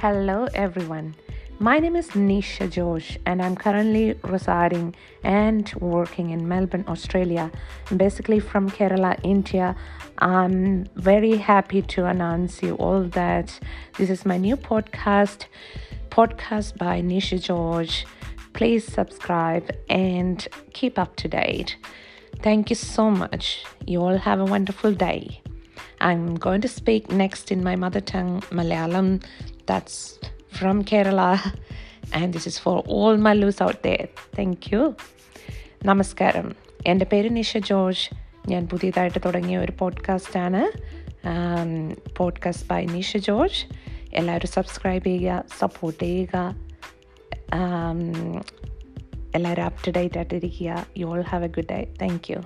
Hello, everyone. My name is Nisha George, and I'm currently residing and working in Melbourne, Australia. Basically, from Kerala, India. I'm very happy to announce you all that this is my new podcast, podcast by Nisha George. Please subscribe and keep up to date. Thank you so much. You all have a wonderful day. I'm going to speak next in my mother tongue, Malayalam. That's from Kerala. And this is for all Malus out there. Thank you. നമസ്കാരം എൻ്റെ പേര് Nisha George ഞാൻ പുതിയതായിട്ട് തുടങ്ങിയ ഒരു പോഡ്കാസ്റ്റാണ് podcast by Nisha George എല്ലാവരും subscribe ചെയ്യുക സപ്പോർട്ട് ചെയ്യുക എല്ലാവരും അപ് ടു ഡേറ്റ് ആയിട്ടിരിക്കുക you all have A good day thank you